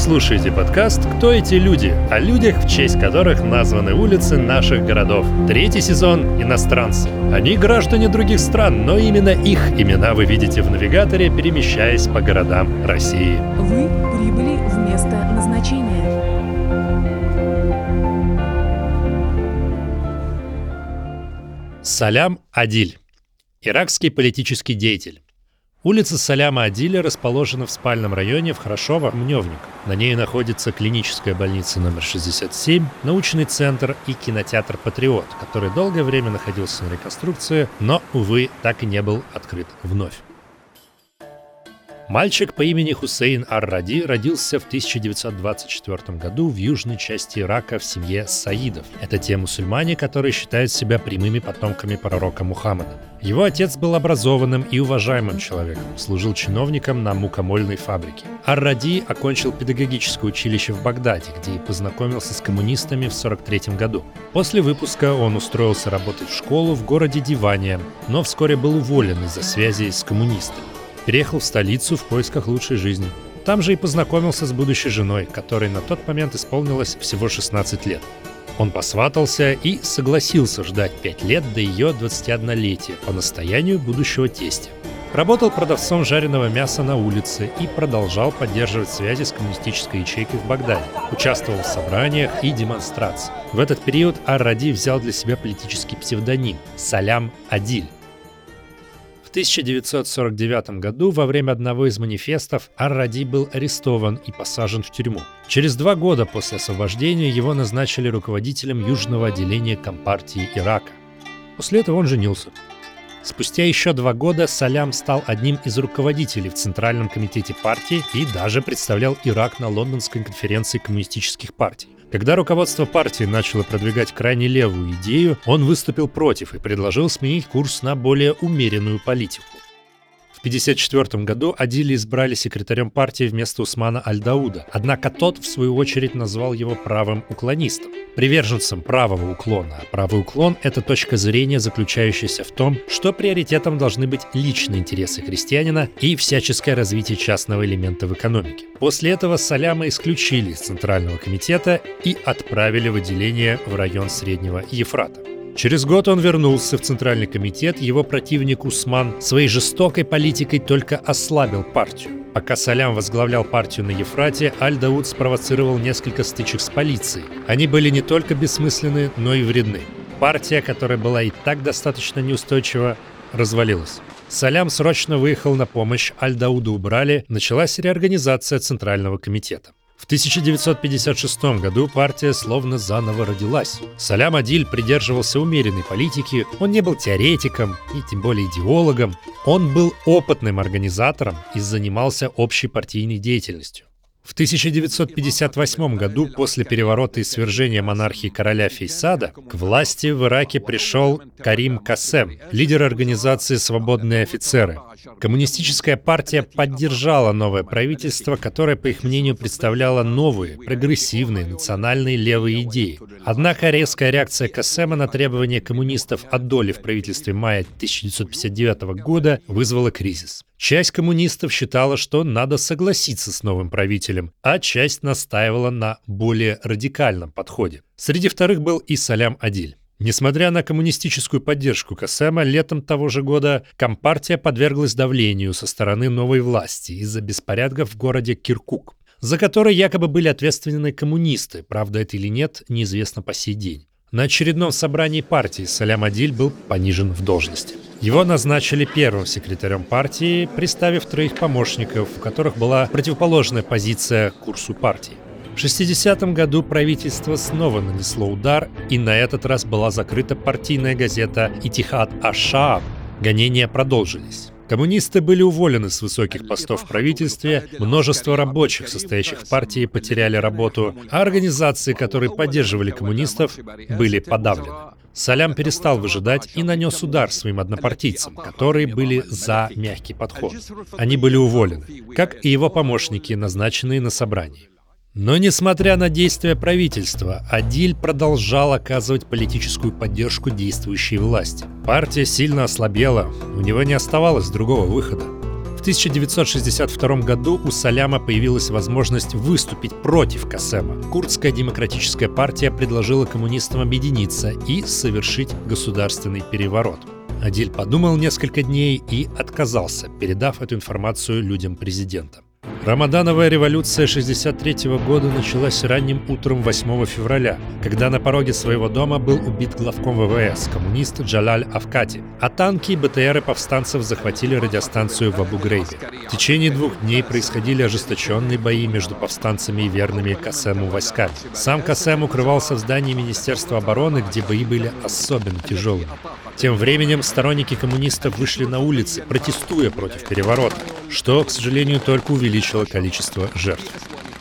слушаете подкаст «Кто эти люди?» о людях, в честь которых названы улицы наших городов. Третий сезон «Иностранцы». Они граждане других стран, но именно их имена вы видите в навигаторе, перемещаясь по городам России. Вы прибыли в место назначения. Салям Адиль. Иракский политический деятель. Улица Саляма Адиля расположена в спальном районе в Хорошово, Мневник. На ней находится клиническая больница номер 67, научный центр и кинотеатр «Патриот», который долгое время находился на реконструкции, но, увы, так и не был открыт вновь. Мальчик по имени Хусейн Ар-Ради родился в 1924 году в южной части Ирака в семье Саидов. Это те мусульмане, которые считают себя прямыми потомками пророка Мухаммада. Его отец был образованным и уважаемым человеком, служил чиновником на мукомольной фабрике. Ар-Ради окончил педагогическое училище в Багдаде, где и познакомился с коммунистами в 1943 году. После выпуска он устроился работать в школу в городе Дивания, но вскоре был уволен из-за связи с коммунистами переехал в столицу в поисках лучшей жизни. Там же и познакомился с будущей женой, которой на тот момент исполнилось всего 16 лет. Он посватался и согласился ждать 5 лет до ее 21-летия по настоянию будущего тестя. Работал продавцом жареного мяса на улице и продолжал поддерживать связи с коммунистической ячейкой в Багдаде. Участвовал в собраниях и демонстрациях. В этот период Ар-Ради взял для себя политический псевдоним – Салям Адиль. В 1949 году во время одного из манифестов Ар-Ради был арестован и посажен в тюрьму. Через два года после освобождения его назначили руководителем южного отделения Компартии Ирака. После этого он женился. Спустя еще два года Салям стал одним из руководителей в Центральном комитете партии и даже представлял Ирак на Лондонской конференции коммунистических партий. Когда руководство партии начало продвигать крайне левую идею, он выступил против и предложил сменить курс на более умеренную политику. В 1954 году Адили избрали секретарем партии вместо Усмана Аль-Дауда, однако тот, в свою очередь, назвал его правым уклонистом, приверженцем правого уклона. А правый уклон – это точка зрения, заключающаяся в том, что приоритетом должны быть личные интересы крестьянина и всяческое развитие частного элемента в экономике. После этого Саляма исключили из Центрального комитета и отправили в отделение в район Среднего Ефрата. Через год он вернулся в Центральный комитет, его противник Усман своей жестокой политикой только ослабил партию. Пока Салям возглавлял партию на Ефрате, Аль-Дауд спровоцировал несколько стычек с полицией. Они были не только бессмысленны, но и вредны. Партия, которая была и так достаточно неустойчива, развалилась. Салям срочно выехал на помощь, Аль-Дауду убрали, началась реорганизация Центрального комитета. В 1956 году партия словно заново родилась. Салям Адиль придерживался умеренной политики, он не был теоретиком и тем более идеологом, он был опытным организатором и занимался общей партийной деятельностью. В 1958 году, после переворота и свержения монархии короля Фейсада, к власти в Ираке пришел Карим Касем, лидер организации «Свободные офицеры». Коммунистическая партия поддержала новое правительство, которое, по их мнению, представляло новые, прогрессивные, национальные левые идеи. Однако резкая реакция Касема на требования коммунистов от доли в правительстве мая 1959 года вызвала кризис. Часть коммунистов считала, что надо согласиться с новым правителем, а часть настаивала на более радикальном подходе. Среди вторых был и Салям Адиль. Несмотря на коммунистическую поддержку Касема, летом того же года Компартия подверглась давлению со стороны новой власти из-за беспорядков в городе Киркук, за которые якобы были ответственны коммунисты, правда это или нет, неизвестно по сей день. На очередном собрании партии Салям Адиль был понижен в должности. Его назначили первым секретарем партии, приставив троих помощников, у которых была противоположная позиция курсу партии. В 60-м году правительство снова нанесло удар, и на этот раз была закрыта партийная газета «Итихад Ашааб». Гонения продолжились. Коммунисты были уволены с высоких постов в правительстве, множество рабочих, состоящих в партии, потеряли работу, а организации, которые поддерживали коммунистов, были подавлены. Салям перестал выжидать и нанес удар своим однопартийцам, которые были за мягкий подход. Они были уволены, как и его помощники, назначенные на собрании. Но несмотря на действия правительства, Адиль продолжал оказывать политическую поддержку действующей власти. Партия сильно ослабела, у него не оставалось другого выхода. В В 1962 году у Саляма появилась возможность выступить против Касема. Курдская демократическая партия предложила коммунистам объединиться и совершить государственный переворот. Адиль подумал несколько дней и отказался, передав эту информацию людям президента. Рамадановая революция 63 года началась ранним утром 8 февраля, когда на пороге своего дома был убит главком ВВС, коммунист Джалаль Авкати, а танки и БТРы повстанцев захватили радиостанцию в Абу-Грейбе. В течение двух дней происходили ожесточенные бои между повстанцами и верными Касему войсками. Сам Касем укрывался в здании Министерства обороны, где бои были особенно тяжелыми. Тем временем сторонники коммунистов вышли на улицы, протестуя против переворота, что, к сожалению, только увеличило количество жертв.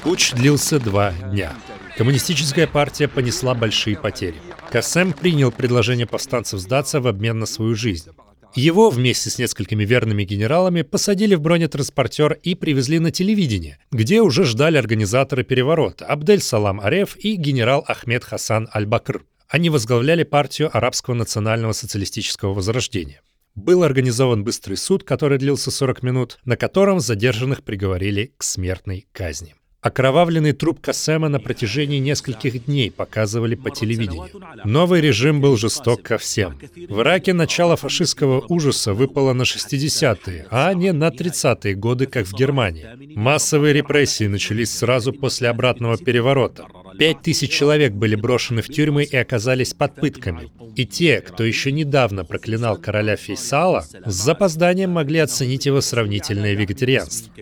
Путч длился два дня. Коммунистическая партия понесла большие потери. Кассем принял предложение повстанцев сдаться в обмен на свою жизнь. Его вместе с несколькими верными генералами посадили в бронетранспортер и привезли на телевидение, где уже ждали организаторы переворота Абдель Салам Ареф и генерал Ахмед Хасан Аль-Бакр. Они возглавляли партию Арабского национального социалистического возрождения. Был организован быстрый суд, который длился 40 минут, на котором задержанных приговорили к смертной казни. Окровавленный труп Касема на протяжении нескольких дней показывали по телевидению. Новый режим был жесток ко всем. В Ираке начало фашистского ужаса выпало на 60-е, а не на 30-е годы, как в Германии. Массовые репрессии начались сразу после обратного переворота. Пять тысяч человек были брошены в тюрьмы и оказались под пытками. И те, кто еще недавно проклинал короля Фейсала, с запозданием могли оценить его сравнительное вегетарианство.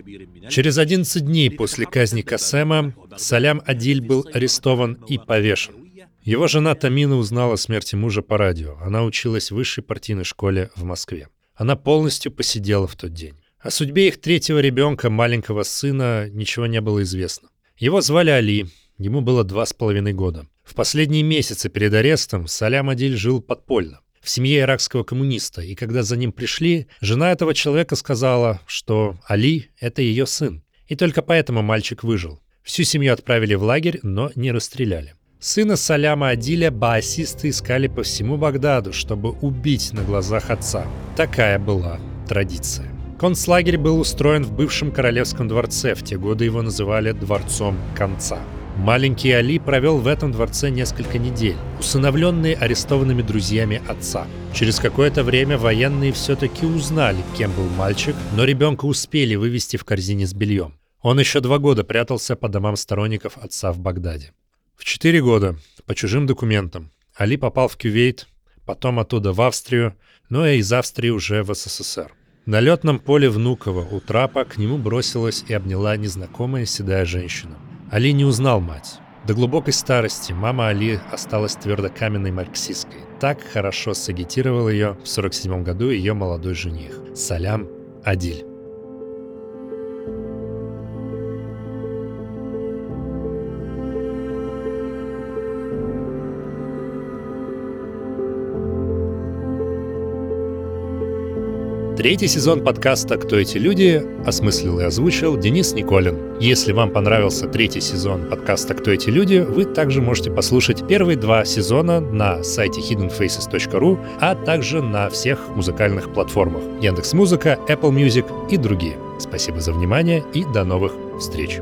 Через 11 дней после казни Касема Салям Адиль был арестован и повешен. Его жена Тамина узнала о смерти мужа по радио. Она училась в высшей партийной школе в Москве. Она полностью посидела в тот день. О судьбе их третьего ребенка, маленького сына, ничего не было известно. Его звали Али, Ему было два с половиной года. В последние месяцы перед арестом Салям Адиль жил подпольно, в семье иракского коммуниста, и когда за ним пришли, жена этого человека сказала, что Али — это ее сын. И только поэтому мальчик выжил. Всю семью отправили в лагерь, но не расстреляли. Сына Саляма Адиля баасисты искали по всему Багдаду, чтобы убить на глазах отца. Такая была традиция. Концлагерь был устроен в бывшем королевском дворце, в те годы его называли «дворцом конца». Маленький Али провел в этом дворце несколько недель, усыновленный арестованными друзьями отца. Через какое-то время военные все-таки узнали, кем был мальчик, но ребенка успели вывести в корзине с бельем. Он еще два года прятался по домам сторонников отца в Багдаде. В четыре года, по чужим документам, Али попал в Кювейт, потом оттуда в Австрию, но и из Австрии уже в СССР. На летном поле Внуково у трапа к нему бросилась и обняла незнакомая седая женщина. Али не узнал мать. До глубокой старости мама Али осталась твердокаменной марксисткой. Так хорошо сагитировал ее в 47 году ее молодой жених Салям Адиль. Третий сезон подкаста «Кто эти люди» осмыслил и озвучил Денис Николин. Если вам понравился третий сезон подкаста «Кто эти люди», вы также можете послушать первые два сезона на сайте hiddenfaces.ru, а также на всех музыкальных платформах Яндекс.Музыка, Apple Music и другие. Спасибо за внимание и до новых встреч!